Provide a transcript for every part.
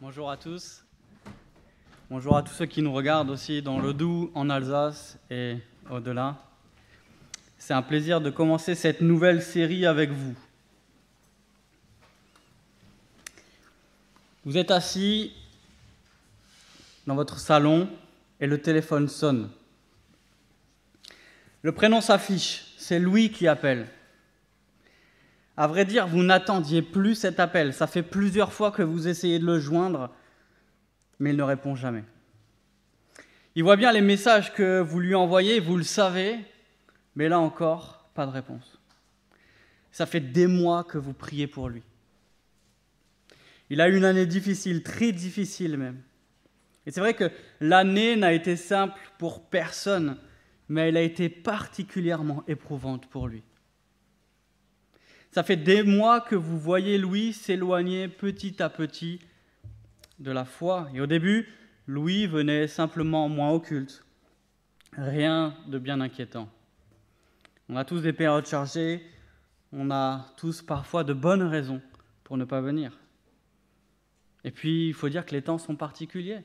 Bonjour à tous. Bonjour à tous ceux qui nous regardent aussi dans le Doubs, en Alsace et au-delà. C'est un plaisir de commencer cette nouvelle série avec vous. Vous êtes assis dans votre salon et le téléphone sonne. Le prénom s'affiche, c'est Louis qui appelle. À vrai dire, vous n'attendiez plus cet appel. Ça fait plusieurs fois que vous essayez de le joindre, mais il ne répond jamais. Il voit bien les messages que vous lui envoyez, vous le savez, mais là encore, pas de réponse. Ça fait des mois que vous priez pour lui. Il a eu une année difficile, très difficile même. Et c'est vrai que l'année n'a été simple pour personne, mais elle a été particulièrement éprouvante pour lui. Ça fait des mois que vous voyez Louis s'éloigner petit à petit de la foi. Et au début, Louis venait simplement moins au culte. Rien de bien inquiétant. On a tous des périodes chargées, on a tous parfois de bonnes raisons pour ne pas venir. Et puis, il faut dire que les temps sont particuliers.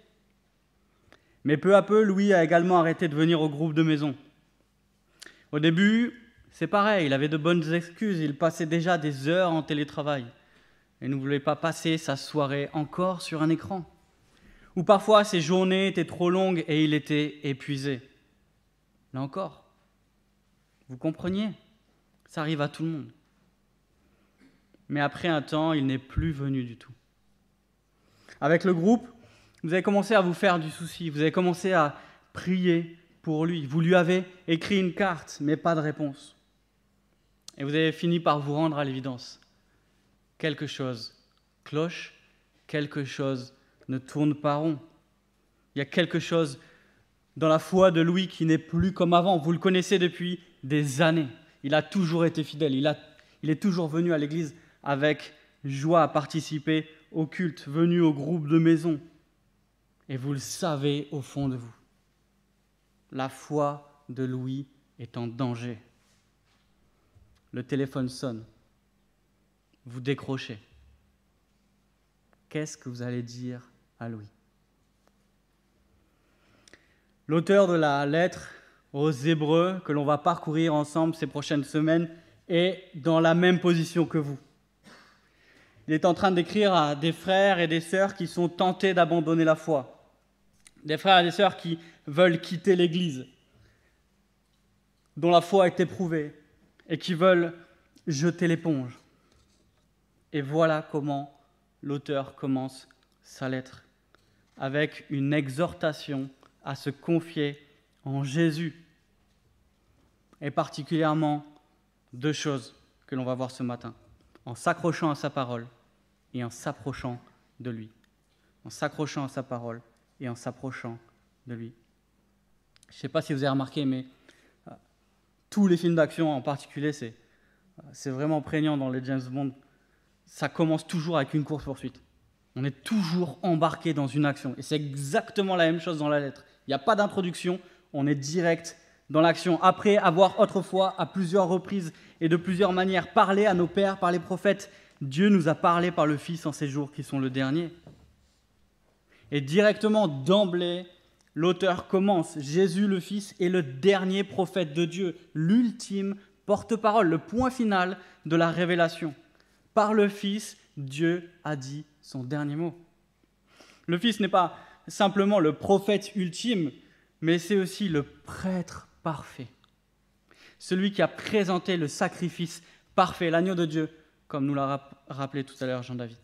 Mais peu à peu, Louis a également arrêté de venir au groupe de maison. Au début, c'est pareil, il avait de bonnes excuses, il passait déjà des heures en télétravail et ne voulait pas passer sa soirée encore sur un écran. Ou parfois ses journées étaient trop longues et il était épuisé. Là encore, vous compreniez Ça arrive à tout le monde. Mais après un temps, il n'est plus venu du tout. Avec le groupe, vous avez commencé à vous faire du souci, vous avez commencé à prier pour lui. Vous lui avez écrit une carte, mais pas de réponse. Et vous avez fini par vous rendre à l'évidence. Quelque chose cloche, quelque chose ne tourne pas rond. Il y a quelque chose dans la foi de Louis qui n'est plus comme avant. Vous le connaissez depuis des années. Il a toujours été fidèle. Il, a, il est toujours venu à l'église avec joie à participer au culte, venu au groupe de maison. Et vous le savez au fond de vous. La foi de Louis est en danger le téléphone sonne, vous décrochez. Qu'est-ce que vous allez dire à Louis? L'auteur de la lettre aux Hébreux que l'on va parcourir ensemble ces prochaines semaines est dans la même position que vous. Il est en train d'écrire à des frères et des sœurs qui sont tentés d'abandonner la foi, des frères et des sœurs qui veulent quitter l'Église, dont la foi est éprouvée, et qui veulent jeter l'éponge. Et voilà comment l'auteur commence sa lettre, avec une exhortation à se confier en Jésus, et particulièrement deux choses que l'on va voir ce matin, en s'accrochant à sa parole et en s'approchant de lui. En s'accrochant à sa parole et en s'approchant de lui. Je ne sais pas si vous avez remarqué, mais tous les films d'action en particulier, c'est, vraiment prégnant dans les James Bond. Ça commence toujours avec une course-poursuite. On est toujours embarqué dans une action. Et c'est exactement la même chose dans la lettre. Il n'y a pas d'introduction, on est direct dans l'action. Après avoir autrefois, à plusieurs reprises et de plusieurs manières, parlé à nos pères par les prophètes, Dieu nous a parlé par le Fils en ces jours qui sont le dernier. Et directement d'emblée, l'auteur commence. Jésus le Fils est le dernier prophète de Dieu, l'ultime porte-parole, le point final de la révélation. Par le Fils, Dieu a dit son dernier mot. Le Fils n'est pas simplement le prophète ultime, mais c'est aussi le prêtre parfait. Celui qui a présenté le sacrifice parfait, l'agneau de Dieu, comme nous l'a rappelé tout à l'heure Jean-David.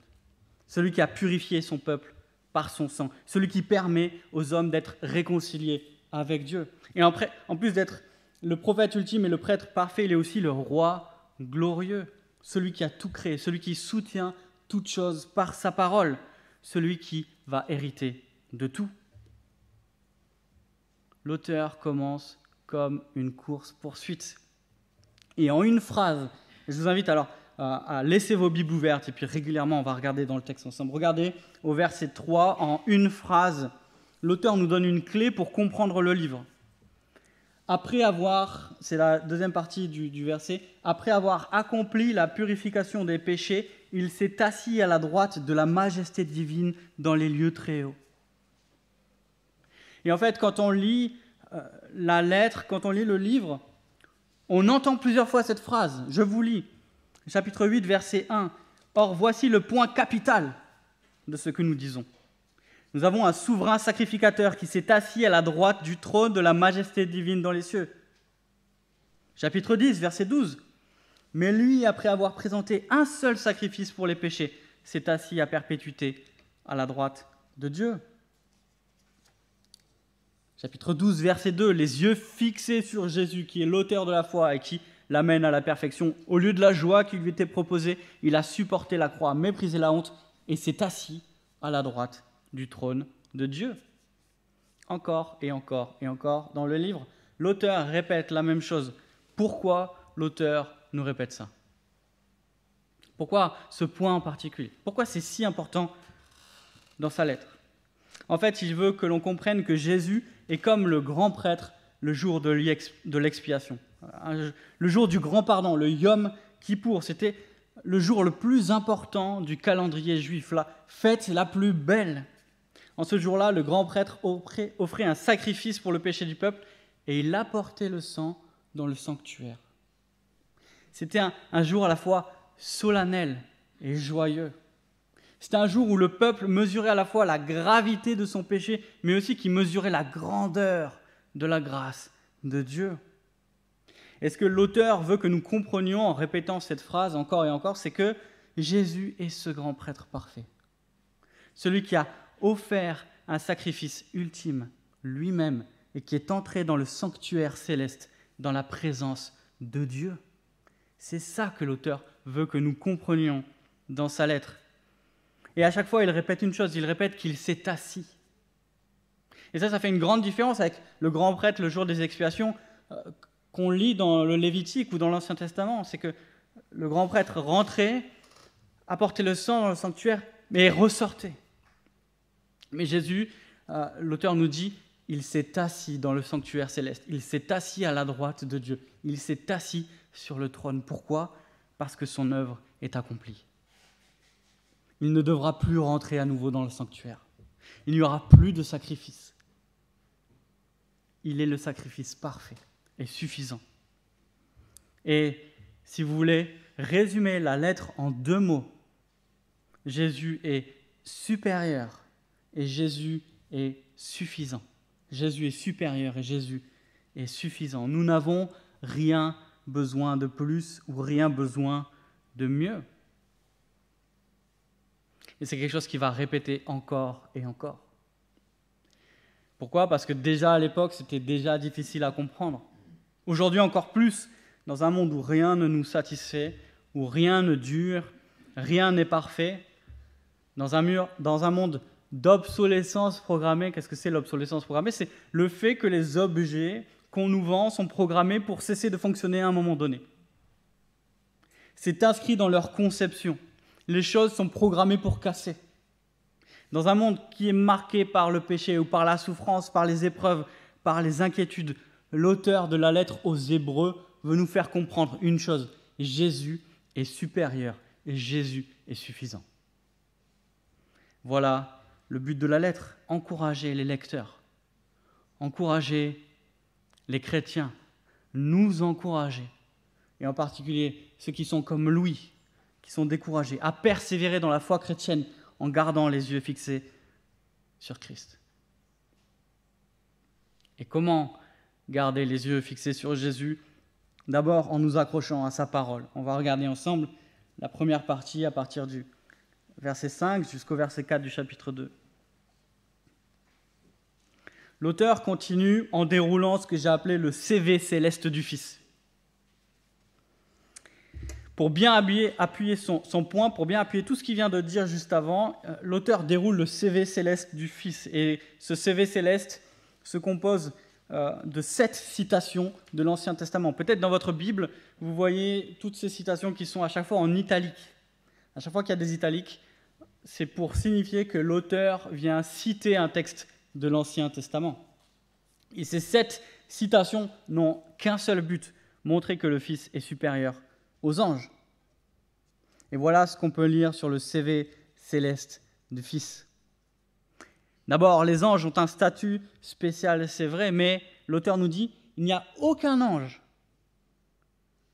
Celui qui a purifié son peuple par son sang, celui qui permet aux hommes d'être réconciliés avec Dieu. Et en, plus d'être le prophète ultime et le prêtre parfait, il est aussi le roi glorieux, celui qui a tout créé, celui qui soutient toutes choses par sa parole, celui qui va hériter de tout. L'auteur commence comme une course-poursuite. Et en une phrase, je vous invite alors à laisser vos Bibles ouvertes et puis régulièrement on va regarder dans le texte ensemble. Regardez au verset 3 en une phrase. L'auteur nous donne une clé pour comprendre le livre. Après avoir, c'est la deuxième partie du, du verset, après avoir accompli la purification des péchés, il s'est assis à la droite de la majesté divine dans les lieux très hauts. Et en fait, quand on lit euh, la lettre, quand on lit le livre, on entend plusieurs fois cette phrase. Je vous lis, chapitre 8, verset 1. Or, voici le point capital de ce que nous disons. Nous avons un souverain sacrificateur qui s'est assis à la droite du trône de la majesté divine dans les cieux. Chapitre 10, verset 12. Mais lui, après avoir présenté un seul sacrifice pour les péchés, s'est assis à perpétuité à la droite de Dieu. Chapitre 12, verset 2, les yeux fixés sur Jésus, qui est l'auteur de la foi et qui l'amène à la perfection. Au lieu de la joie qui lui était proposée, il a supporté la croix, méprisé la honte et s'est assis à la droite du trône de Dieu. Encore et encore et encore dans le livre, l'auteur répète la même chose. Pourquoi l'auteur nous répète ça? Pourquoi ce point en particulier? Pourquoi c'est si important dans sa lettre? En fait, il veut que l'on comprenne que Jésus est comme le grand prêtre le jour de l'expiation, le jour du grand pardon, le Yom Kippour. C'était le jour le plus important du calendrier juif, la fête la plus belle. En ce jour-là, le grand prêtre offrait un sacrifice pour le péché du peuple et il apportait le sang dans le sanctuaire. C'était un, jour à la fois solennel et joyeux. C'était un jour où le peuple mesurait à la fois la gravité de son péché, mais aussi qui mesurait la grandeur de la grâce de Dieu. Et ce que l'auteur veut que nous comprenions en répétant cette phrase encore et encore, c'est que Jésus est ce grand prêtre parfait. Celui qui a offert un sacrifice ultime lui-même et qui est entré dans le sanctuaire céleste, dans la présence de Dieu. C'est ça que l'auteur veut que nous comprenions dans sa lettre. Et à chaque fois, il répète une chose, il répète qu'il s'est assis. Et ça, ça fait une grande différence avec le grand prêtre le jour des expiations euh, qu'on lit dans le Lévitique ou dans l'Ancien Testament. C'est que le grand prêtre rentrait, apportait le sang dans le sanctuaire, mais ressortait. Mais Jésus, euh, l'auteur nous dit, il s'est assis dans le sanctuaire céleste, il s'est assis à la droite de Dieu, il s'est assis sur le trône. Pourquoi? Parce que son œuvre est accomplie. Il ne devra plus rentrer à nouveau dans le sanctuaire. Il n'y aura plus de sacrifice. Il est le sacrifice parfait et suffisant. Et si vous voulez résumer la lettre en deux mots, Jésus est supérieur et Jésus est suffisant. Jésus est supérieur et Jésus est suffisant. Nous n'avons rien besoin de plus ou rien besoin de mieux. Et c'est quelque chose qui va répéter encore et encore. Pourquoi? Parce que déjà à l'époque, c'était déjà difficile à comprendre. Aujourd'hui encore plus, dans un monde où rien ne nous satisfait, où rien ne dure, rien n'est parfait, dans un, monde d'obsolescence programmée. Qu'est-ce que c'est l'obsolescence programmée? C'est le fait que les objets qu'on nous vend sont programmés pour cesser de fonctionner à un moment donné. C'est inscrit dans leur conception. Les choses sont programmées pour casser. Dans un monde qui est marqué par le péché ou par la souffrance, par les épreuves, par les inquiétudes, l'auteur de la lettre aux Hébreux veut nous faire comprendre une chose. Jésus est supérieur et Jésus est suffisant. Voilà le but de la lettre, encourager les lecteurs, encourager les chrétiens, nous encourager, et en particulier ceux qui sont comme Louis, qui sont découragés, à persévérer dans la foi chrétienne en gardant les yeux fixés sur Christ. Et comment garder les yeux fixés sur Jésus D'abord en nous accrochant à sa parole. On va regarder ensemble la première partie à partir du verset 5 jusqu'au verset 4 du chapitre 2. L'auteur continue en déroulant ce que j'ai appelé le CV céleste du Fils. Pour bien appuyer, son, point, pour bien appuyer tout ce qu'il vient de dire juste avant, euh, l'auteur déroule le CV céleste du Fils. Et ce CV céleste se compose euh, de sept citations de l'Ancien Testament. Peut-être dans votre Bible, vous voyez toutes ces citations qui sont à chaque fois en italique. À chaque fois qu'il y a des italiques, c'est pour signifier que l'auteur vient citer un texte de l'Ancien Testament. Et ces sept citations n'ont qu'un seul but, montrer que le Fils est supérieur aux anges. Et voilà ce qu'on peut lire sur le CV céleste du Fils. D'abord, les anges ont un statut spécial, c'est vrai, mais l'auteur nous dit, il n'y a aucun ange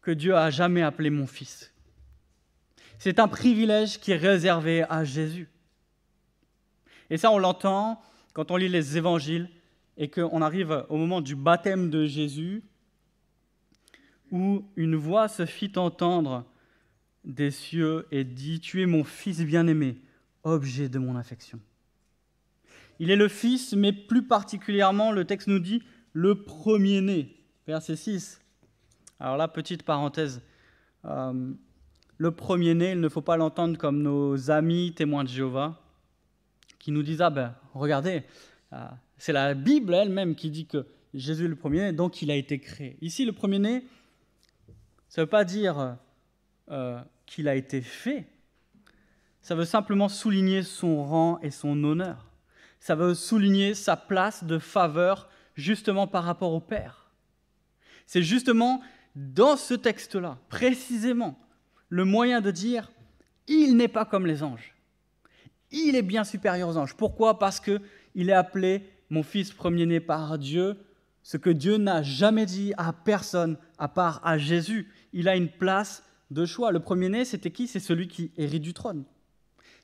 que Dieu a jamais appelé mon fils. C'est un privilège qui est réservé à Jésus. Et ça, on l'entend quand on lit les évangiles et qu'on arrive au moment du baptême de Jésus, où une voix se fit entendre des cieux et dit, Tu es mon fils bien-aimé, objet de mon affection. Il est le fils, mais plus particulièrement, le texte nous dit, le premier-né. Verset 6. Alors là, petite parenthèse. Euh, le premier-né, il ne faut pas l'entendre comme nos amis témoins de Jéhovah, qui nous disent, ah ben, regardez, euh, c'est la Bible elle-même qui dit que Jésus est le premier-né, donc il a été créé. Ici, le premier-né, ça ne veut pas dire euh, qu'il a été fait, ça veut simplement souligner son rang et son honneur. Ça veut souligner sa place de faveur justement par rapport au Père. C'est justement dans ce texte-là, précisément, le moyen de dire il n'est pas comme les anges. Il est bien supérieur aux anges. Pourquoi? Parce qu'il est appelé mon fils premier-né par Dieu, ce que Dieu n'a jamais dit à personne à part à Jésus. Il a une place de choix. Le premier-né, c'était qui? C'est celui qui hérite du trône.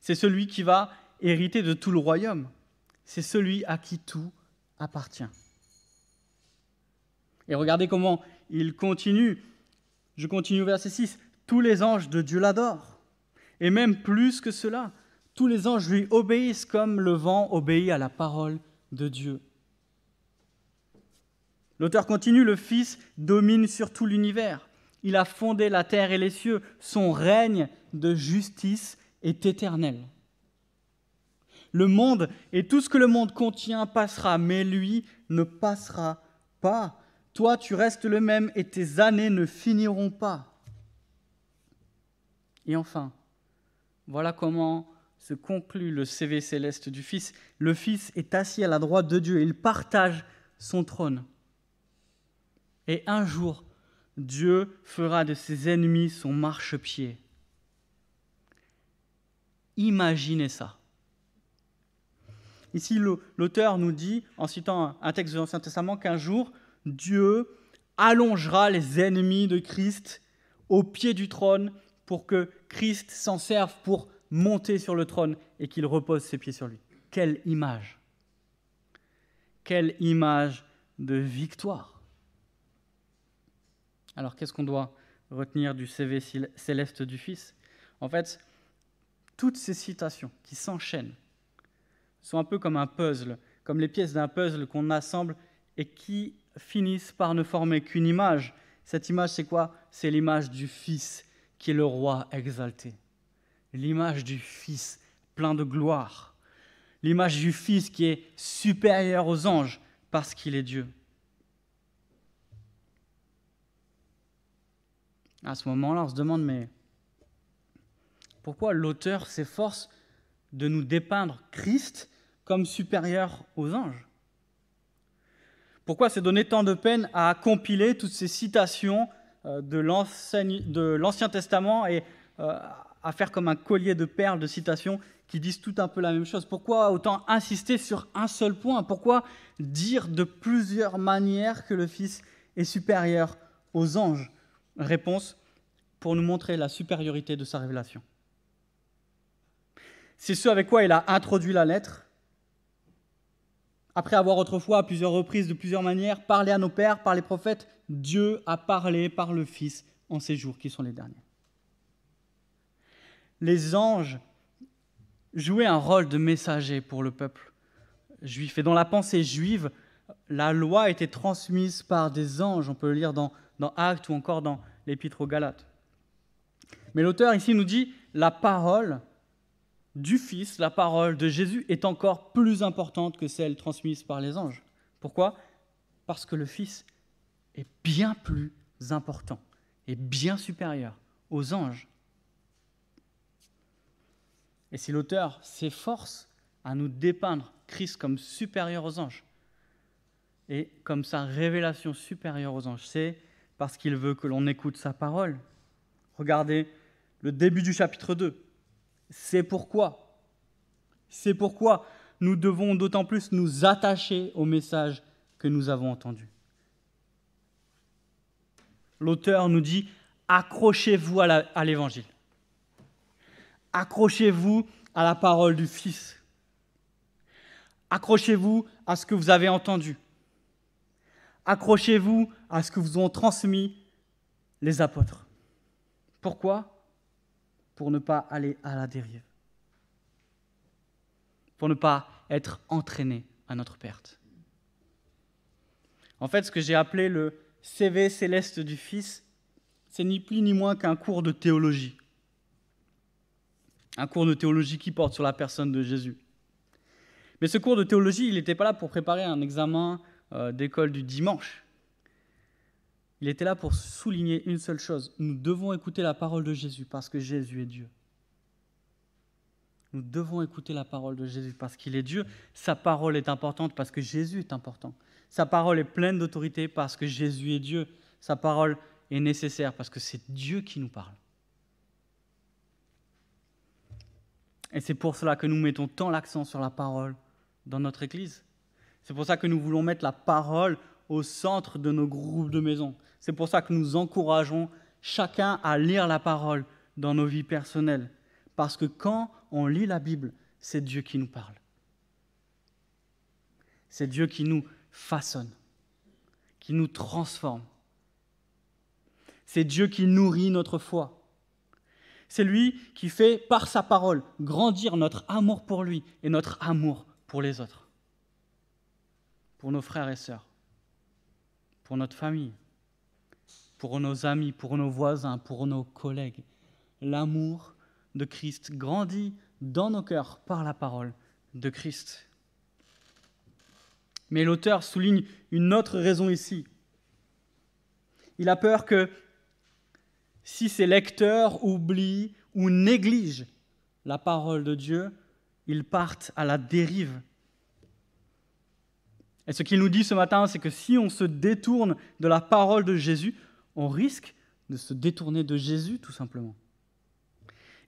C'est celui qui va hériter de tout le royaume. C'est celui à qui tout appartient. Et regardez comment il continue. Je continue au verset 6. Tous les anges de Dieu l'adorent. Et même plus que cela, tous les anges lui obéissent comme le vent obéit à la parole de Dieu. L'auteur continue, le Fils domine sur tout l'univers. Il a fondé la terre et les cieux. Son règne de justice est éternel. Le monde et tout ce que le monde contient passera, mais lui ne passera pas. Toi, tu restes le même et tes années ne finiront pas. Et enfin, voilà comment se conclut le CV céleste du Fils. Le Fils est assis à la droite de Dieu, il partage son trône. Et un jour, Dieu fera de ses ennemis son marchepied. Imaginez ça. Ici, l'auteur nous dit, en citant un texte de l'Ancien Testament, qu'un jour, Dieu allongera les ennemis de Christ au pied du trône pour que Christ s'en serve pour monter sur le trône et qu'il repose ses pieds sur lui. Quelle image! Quelle image de victoire! Alors qu'est-ce qu'on doit retenir du CV céleste du Fils? En fait, toutes ces citations qui s'enchaînent sont un peu comme un puzzle, comme les pièces d'un puzzle qu'on assemble et qui finissent par ne former qu'une image. Cette image, c'est quoi? C'est l'image du Fils qui est le roi exalté l'image du Fils plein de gloire, l'image du Fils qui est supérieur aux anges parce qu'il est Dieu. À ce moment-là, on se demande, mais pourquoi l'auteur s'efforce de nous dépeindre Christ comme supérieur aux anges Pourquoi s'est donné tant de peine à compiler toutes ces citations euh, de l'Ancien Testament et euh, à faire comme un collier de perles de citations qui disent tout un peu la même chose? Pourquoi autant insister sur un seul point? Pourquoi dire de plusieurs manières que le Fils est supérieur aux anges? Réponse, pour nous montrer la supériorité de sa révélation. C'est ce avec quoi il a introduit la lettre. Après avoir autrefois, à plusieurs reprises, de plusieurs manières, parlé à nos pères par les prophètes, Dieu a parlé par le Fils en ces jours qui sont les derniers les anges jouaient un rôle de messager pour le peuple juif. Et dans la pensée juive, la loi était transmise par des anges. On peut le lire dans, dans Actes ou encore dans l'Épître aux Galates. Mais l'auteur ici nous dit la parole du Fils, la parole de Jésus est encore plus importante que celle transmise par les anges. Pourquoi? Parce que le Fils est bien plus important et bien supérieur aux anges. Et si l'auteur s'efforce à nous dépeindre Christ comme supérieur aux anges et comme sa révélation supérieure aux anges, c'est parce qu'il veut que l'on écoute sa parole. Regardez le début du chapitre 2. C'est pourquoi, c'est pourquoi nous devons d'autant plus nous attacher au message que nous avons entendu. L'auteur nous dit, accrochez-vous à l'évangile. Accrochez-vous à la parole du Fils. Accrochez-vous à ce que vous avez entendu. Accrochez-vous à ce que vous ont transmis les apôtres. Pourquoi? Pour ne pas aller à la dérive. Pour ne pas être entraîné à notre perte. En fait, ce que j'ai appelé le CV céleste du Fils, c'est ni plus ni moins qu'un cours de théologie. Un cours de théologie qui porte sur la personne de Jésus. Mais ce cours de théologie, il n'était pas là pour préparer un examen euh, d'école du dimanche. Il était là pour souligner une seule chose. Nous devons écouter la parole de Jésus parce que Jésus est Dieu. Nous devons écouter la parole de Jésus parce qu'il est Dieu. Sa parole est importante parce que Jésus est important. Sa parole est pleine d'autorité parce que Jésus est Dieu. Sa parole est nécessaire parce que c'est Dieu qui nous parle. Et c'est pour cela que nous mettons tant l'accent sur la parole dans notre Église. C'est pour ça que nous voulons mettre la parole au centre de nos groupes de maison. C'est pour ça que nous encourageons chacun à lire la parole dans nos vies personnelles. Parce que quand on lit la Bible, c'est Dieu qui nous parle. C'est Dieu qui nous façonne, qui nous transforme. C'est Dieu qui nourrit notre foi. C'est lui qui fait, par sa parole, grandir notre amour pour lui et notre amour pour les autres, pour nos frères et sœurs, pour notre famille, pour nos amis, pour nos voisins, pour nos collègues. L'amour de Christ grandit dans nos cœurs par la parole de Christ. Mais l'auteur souligne une autre raison ici. Il a peur que si ses lecteurs oublient ou négligent la parole de Dieu, ils partent à la dérive. Et ce qu'il nous dit ce matin, c'est que si on se détourne de la parole de Jésus, on risque de se détourner de Jésus tout simplement.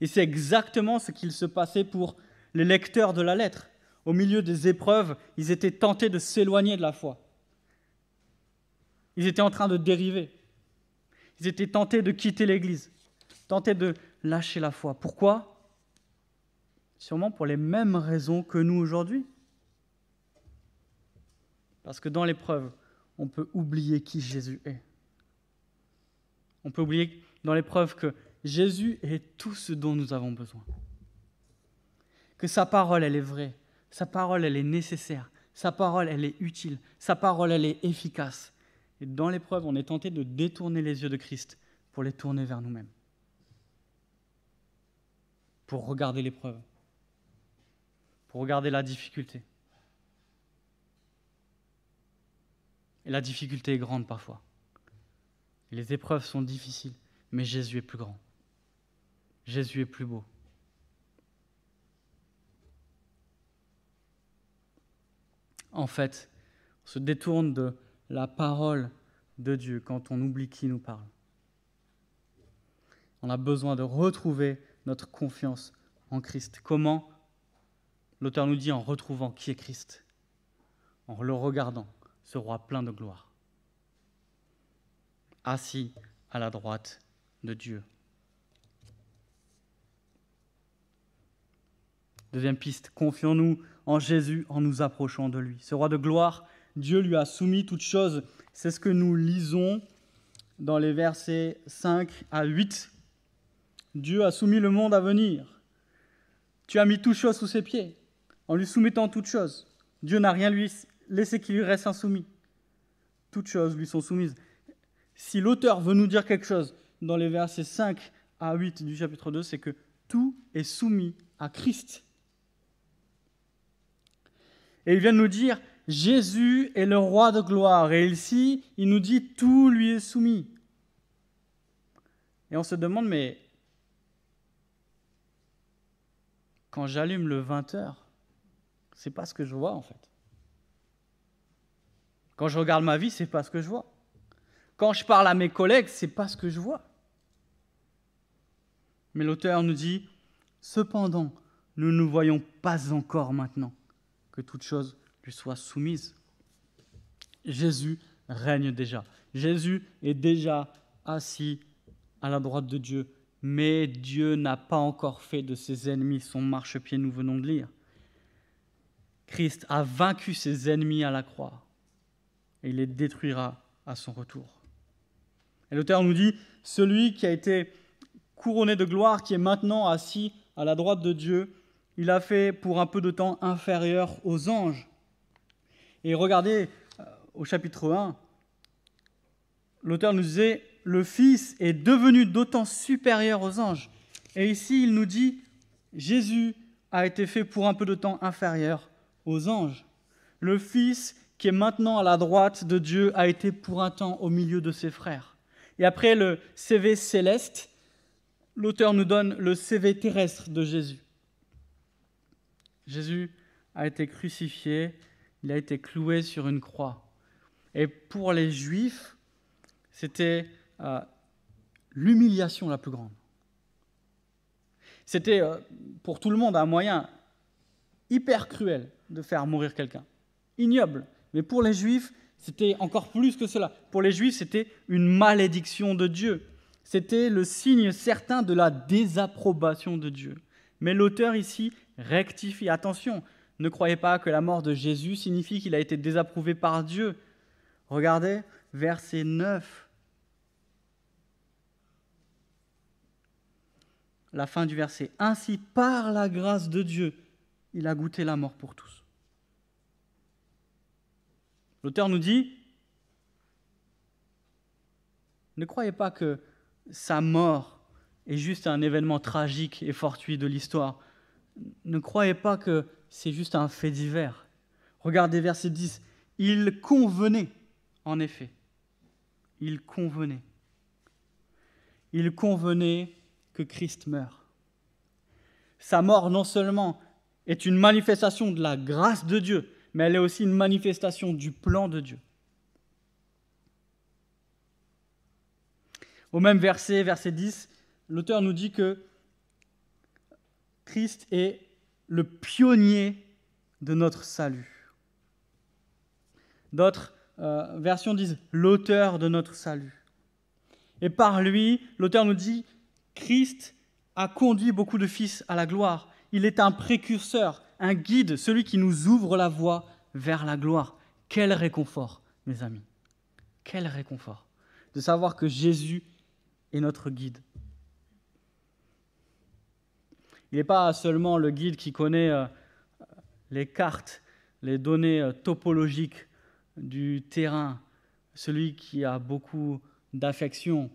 Et c'est exactement ce qu'il se passait pour les lecteurs de la lettre. Au milieu des épreuves, ils étaient tentés de s'éloigner de la foi. Ils étaient en train de dériver. Ils étaient tentés de quitter l'Église, tentés de lâcher la foi. Pourquoi? Sûrement pour les mêmes raisons que nous aujourd'hui. Parce que dans l'épreuve, on peut oublier qui Jésus est. On peut oublier dans l'épreuve que Jésus est tout ce dont nous avons besoin. Que sa parole, elle est vraie. Sa parole, elle est nécessaire. Sa parole, elle est utile. Sa parole, elle est efficace. Et dans l'épreuve, on est tenté de détourner les yeux de Christ pour les tourner vers nous-mêmes. Pour regarder l'épreuve. Pour regarder la difficulté. Et la difficulté est grande parfois. Les épreuves sont difficiles, mais Jésus est plus grand. Jésus est plus beau. En fait, on se détourne de la parole de Dieu quand on oublie qui nous parle. On a besoin de retrouver notre confiance en Christ. Comment? L'auteur nous dit en retrouvant qui est Christ, en le regardant, ce roi plein de gloire, assis à la droite de Dieu. Deuxième piste, confions-nous en Jésus en nous approchant de lui. Ce roi de gloire Dieu lui a soumis toutes choses. C'est ce que nous lisons dans les versets 5 à 8. Dieu a soumis le monde à venir. Tu as mis toutes choses sous ses pieds, en lui soumettant toutes choses. Dieu n'a rien laissé qui lui reste insoumis. Toutes choses lui sont soumises. Si l'auteur veut nous dire quelque chose dans les versets 5 à 8 du chapitre 2, c'est que tout est soumis à Christ. Et il vient de nous dire, Jésus est le roi de gloire. Et ici, il nous dit tout lui est soumis. Et on se demande, mais quand j'allume le 20h, c'est pas ce que je vois en fait. Quand je regarde ma vie, c'est pas ce que je vois. Quand je parle à mes collègues, c'est pas ce que je vois. Mais l'auteur nous dit, cependant, nous ne voyons pas encore maintenant que toute chose lui soit soumise. Jésus règne déjà. Jésus est déjà assis à la droite de Dieu, mais Dieu n'a pas encore fait de ses ennemis son marchepied, nous venons de lire. Christ a vaincu ses ennemis à la croix et il les détruira à son retour. Et l'auteur nous dit, celui qui a été couronné de gloire, qui est maintenant assis à la droite de Dieu, il a fait pour un peu de temps inférieur aux anges. Et regardez euh, au chapitre 1, l'auteur nous disait, le Fils est devenu d'autant supérieur aux anges. Et ici, il nous dit, Jésus a été fait pour un peu de temps inférieur aux anges. Le Fils qui est maintenant à la droite de Dieu a été pour un temps au milieu de ses frères. Et après le CV céleste, l'auteur nous donne le CV terrestre de Jésus. Jésus a été crucifié, il a été cloué sur une croix. Et pour les Juifs, c'était euh, l'humiliation la plus grande. C'était euh, pour tout le monde un moyen hyper cruel de faire mourir quelqu'un. Ignoble. Mais pour les Juifs, c'était encore plus que cela. Pour les Juifs, c'était une malédiction de Dieu. C'était le signe certain de la désapprobation de Dieu. Mais l'auteur ici rectifie. Attention, ne croyez pas que la mort de Jésus signifie qu'il a été désapprouvé par Dieu. Regardez verset 9. La fin du verset. Ainsi, par la grâce de Dieu, il a goûté la mort pour tous. L'auteur nous dit, ne croyez pas que sa mort est juste un événement tragique et fortuit de l'histoire. Ne croyez pas que c'est juste un fait divers. Regardez verset 10. Il convenait, en effet, il convenait. Il convenait que Christ meure. Sa mort non seulement est une manifestation de la grâce de Dieu, mais elle est aussi une manifestation du plan de Dieu. Au même verset, verset 10, l'auteur nous dit que Christ est le pionnier de notre salut. D'autres euh, versions disent l'auteur de notre salut. Et par lui, l'auteur nous dit, Christ a conduit beaucoup de fils à la gloire. Il est un précurseur, un guide, celui qui nous ouvre la voie vers la gloire. Quel réconfort, mes amis. Quel réconfort de savoir que Jésus est notre guide. Il n'est pas seulement le guide qui connaît euh, les cartes, les données euh, topologiques du terrain, celui qui a beaucoup d'affection,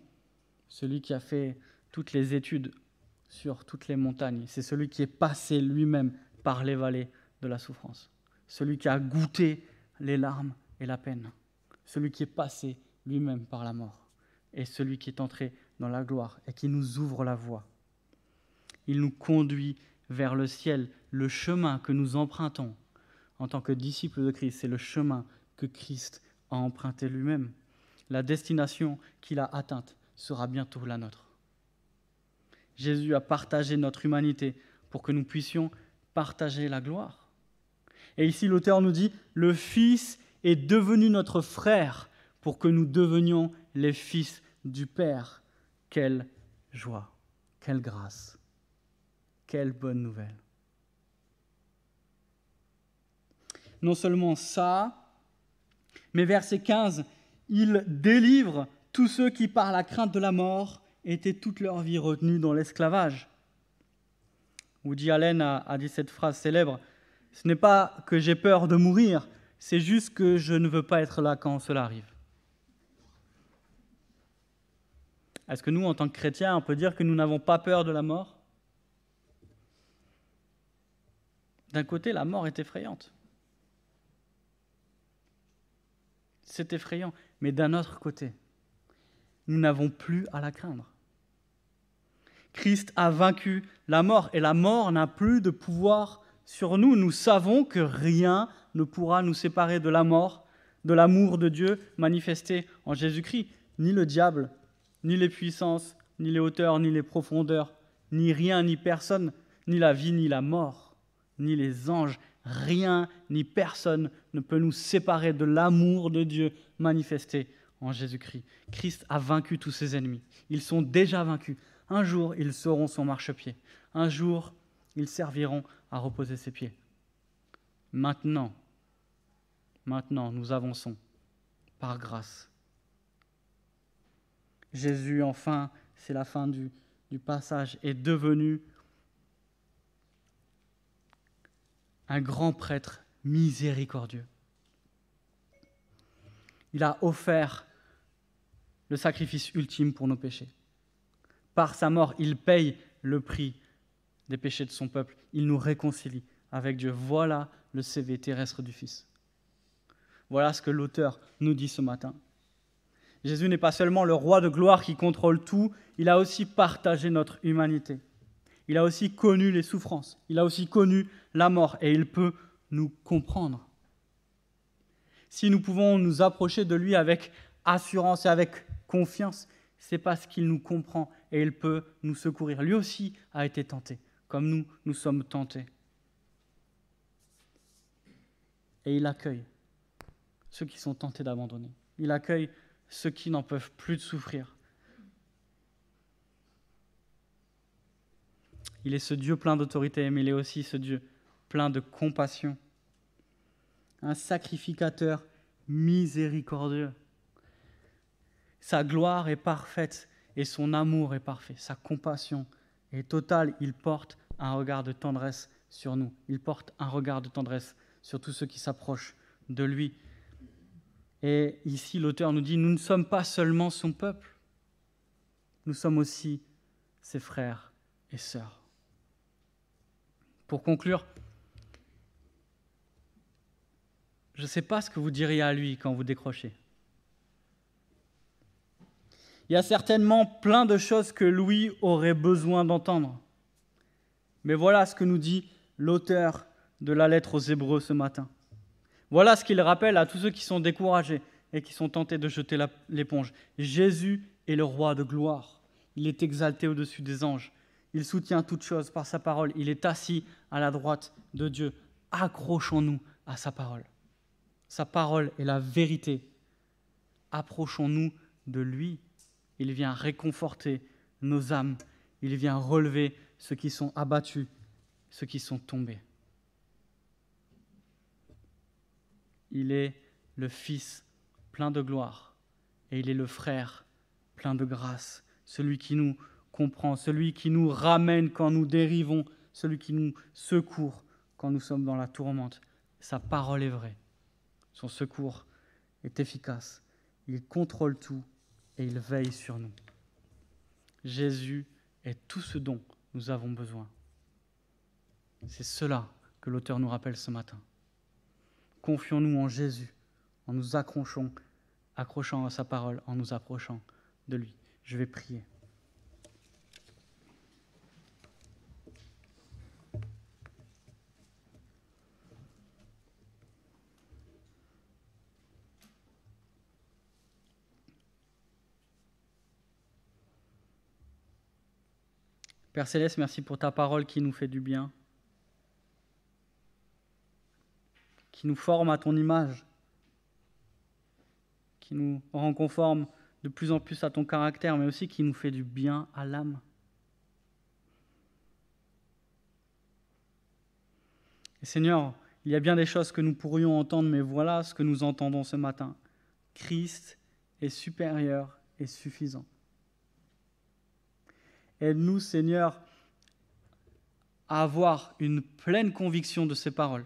celui qui a fait toutes les études sur toutes les montagnes. C'est celui qui est passé lui-même par les vallées de la souffrance, celui qui a goûté les larmes et la peine, celui qui est passé lui-même par la mort, et celui qui est entré dans la gloire et qui nous ouvre la voie. Il nous conduit vers le ciel, le chemin que nous empruntons en tant que disciples de Christ, c'est le chemin que Christ a emprunté lui-même. La destination qu'il a atteinte sera bientôt la nôtre. Jésus a partagé notre humanité pour que nous puissions partager la gloire. Et ici, l'auteur nous dit, le Fils est devenu notre frère pour que nous devenions les fils du Père. Quelle joie, quelle grâce, quelle bonne nouvelle. Non seulement ça, mais verset 15, il délivre tous ceux qui, par la crainte de la mort, étaient toute leur vie retenus dans l'esclavage. Woody Allen a, a, dit cette phrase célèbre Ce n'est pas que j'ai peur de mourir, c'est juste que je ne veux pas être là quand cela arrive. Est-ce que nous, en tant que chrétiens, on peut dire que nous n'avons pas peur de la mort? D'un côté, la mort est effrayante. C'est effrayant. Mais d'un autre côté, nous n'avons plus à la craindre. Christ a vaincu la mort et la mort n'a plus de pouvoir sur nous. Nous savons que rien ne pourra nous séparer de la mort, de l'amour de Dieu manifesté en Jésus-Christ. Ni le diable, ni les puissances, ni les hauteurs, ni les profondeurs, ni rien, ni personne, ni la vie, ni la mort, ni les anges, rien, ni personne ne peut nous séparer de l'amour de Dieu manifesté en Jésus-Christ. Christ a vaincu tous ses ennemis. Ils sont déjà vaincus. Un jour, ils seront son marchepied. Un jour, ils serviront à reposer ses pieds. Maintenant, maintenant, nous avançons par grâce. Jésus, enfin, c'est la fin du, du passage, est devenu un grand prêtre miséricordieux. Il a offert le sacrifice ultime pour nos péchés. Par sa mort, il paye le prix des péchés de son peuple. Il nous réconcilie avec Dieu. Voilà le CV terrestre du Fils. Voilà ce que l'auteur nous dit ce matin. Jésus n'est pas seulement le roi de gloire qui contrôle tout, il a aussi partagé notre humanité. Il a aussi connu les souffrances, il a aussi connu la mort et il peut nous comprendre. Si nous pouvons nous approcher de lui avec assurance et avec confiance, c'est parce qu'il nous comprend et il peut nous secourir. Lui aussi a été tenté, comme nous, nous sommes tentés. Et il accueille ceux qui sont tentés d'abandonner. Il accueille ceux qui n'en peuvent plus de souffrir. Il est ce Dieu plein d'autorité, mais il est aussi ce Dieu plein de compassion. Un sacrificateur miséricordieux. Sa gloire est parfaite et son amour est parfait. Sa compassion est totale. Il porte un regard de tendresse sur nous. Il porte un regard de tendresse sur tous ceux qui s'approchent de lui. Et ici, l'auteur nous dit, nous ne sommes pas seulement son peuple, nous sommes aussi ses frères et sœurs. Pour conclure, je ne sais pas ce que vous diriez à lui quand vous décrochez. Il y a certainement plein de choses que Louis aurait besoin d'entendre. Mais voilà ce que nous dit l'auteur de la lettre aux Hébreux ce matin. Voilà ce qu'il rappelle à tous ceux qui sont découragés et qui sont tentés de jeter l'éponge. Jésus est le roi de gloire. Il est exalté au-dessus des anges. Il soutient toutes choses par sa parole. Il est assis à la droite de Dieu. Accrochons-nous à sa parole. Sa parole est la vérité. Approchons-nous de lui. Il vient réconforter nos âmes. Il vient relever ceux qui sont abattus, ceux qui sont tombés. il est le Fils plein de gloire et il est le frère plein de grâce, celui qui nous comprend, celui qui nous ramène quand nous dérivons, celui qui nous secourt quand nous sommes dans la tourmente. Sa parole est vraie, son secours est efficace, il contrôle tout et il veille sur nous. Jésus est tout ce dont nous avons besoin. C'est cela que l'auteur nous rappelle ce matin. Confions-nous en Jésus, en nous accrochant, accrochant à sa parole, en nous approchant de lui. Je vais prier. Père Céleste, merci pour ta parole qui nous fait du bien. qui nous forme à ton image, qui nous rend conforme de plus en plus à ton caractère, mais aussi qui nous fait du bien à l'âme. Et Seigneur, il y a bien des choses que nous pourrions entendre, mais voilà ce que nous entendons ce matin. Christ est supérieur et suffisant. Aide-nous, Seigneur, à avoir une pleine conviction de ces paroles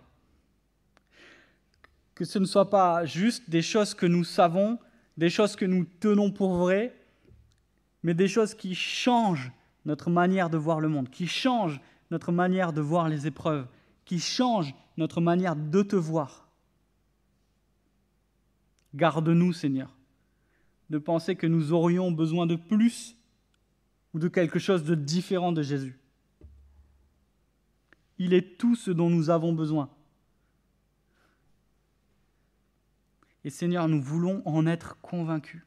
que ce ne soit pas juste des choses que nous savons, des choses que nous tenons pour vraies, mais des choses qui changent notre manière de voir le monde, qui changent notre manière de voir les épreuves, qui changent notre manière de te voir. Garde-nous, Seigneur, de penser que nous aurions besoin de plus ou de quelque chose de différent de Jésus. Il est tout ce dont nous avons besoin. Et Seigneur, nous voulons en être convaincus.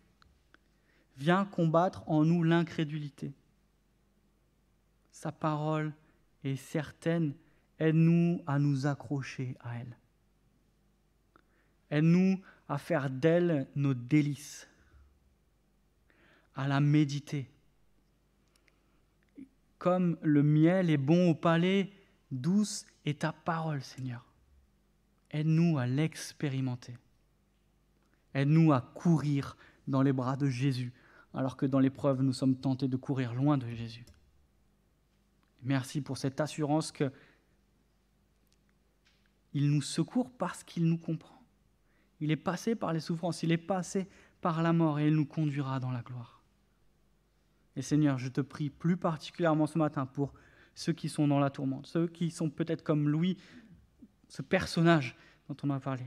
Viens combattre en nous l'incrédulité. Sa parole est certaine. Aide-nous à nous accrocher à elle. Aide-nous à faire d'elle nos délices, à la méditer. Comme le miel est bon au palais, douce est ta parole, Seigneur. Aide-nous à l'expérimenter. Aide-nous à courir dans les bras de Jésus, alors que dans l'épreuve, nous sommes tentés de courir loin de Jésus. Merci pour cette assurance que il nous secourt parce qu'il nous comprend. Il est passé par les souffrances, il est passé par la mort et il nous conduira dans la gloire. Et Seigneur, je te prie plus particulièrement ce matin pour ceux qui sont dans la tourmente, ceux qui sont peut-être comme Louis, ce personnage dont on a parlé,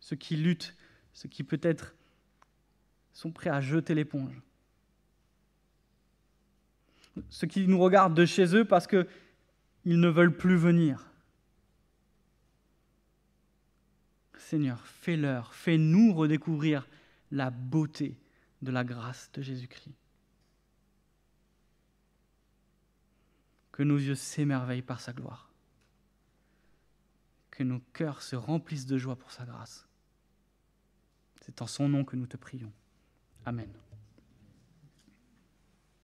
ceux qui luttent, ceux qui peut-être sont prêts à jeter l'éponge, ceux qui nous regardent de chez eux parce qu'ils ne veulent plus venir. Seigneur, fais-leur, fais-nous redécouvrir la beauté de la grâce de Jésus-Christ. Que nos yeux s'émerveillent par sa gloire. Que nos cœurs se remplissent de joie pour sa grâce. C'est en son nom que nous te prions. Amen.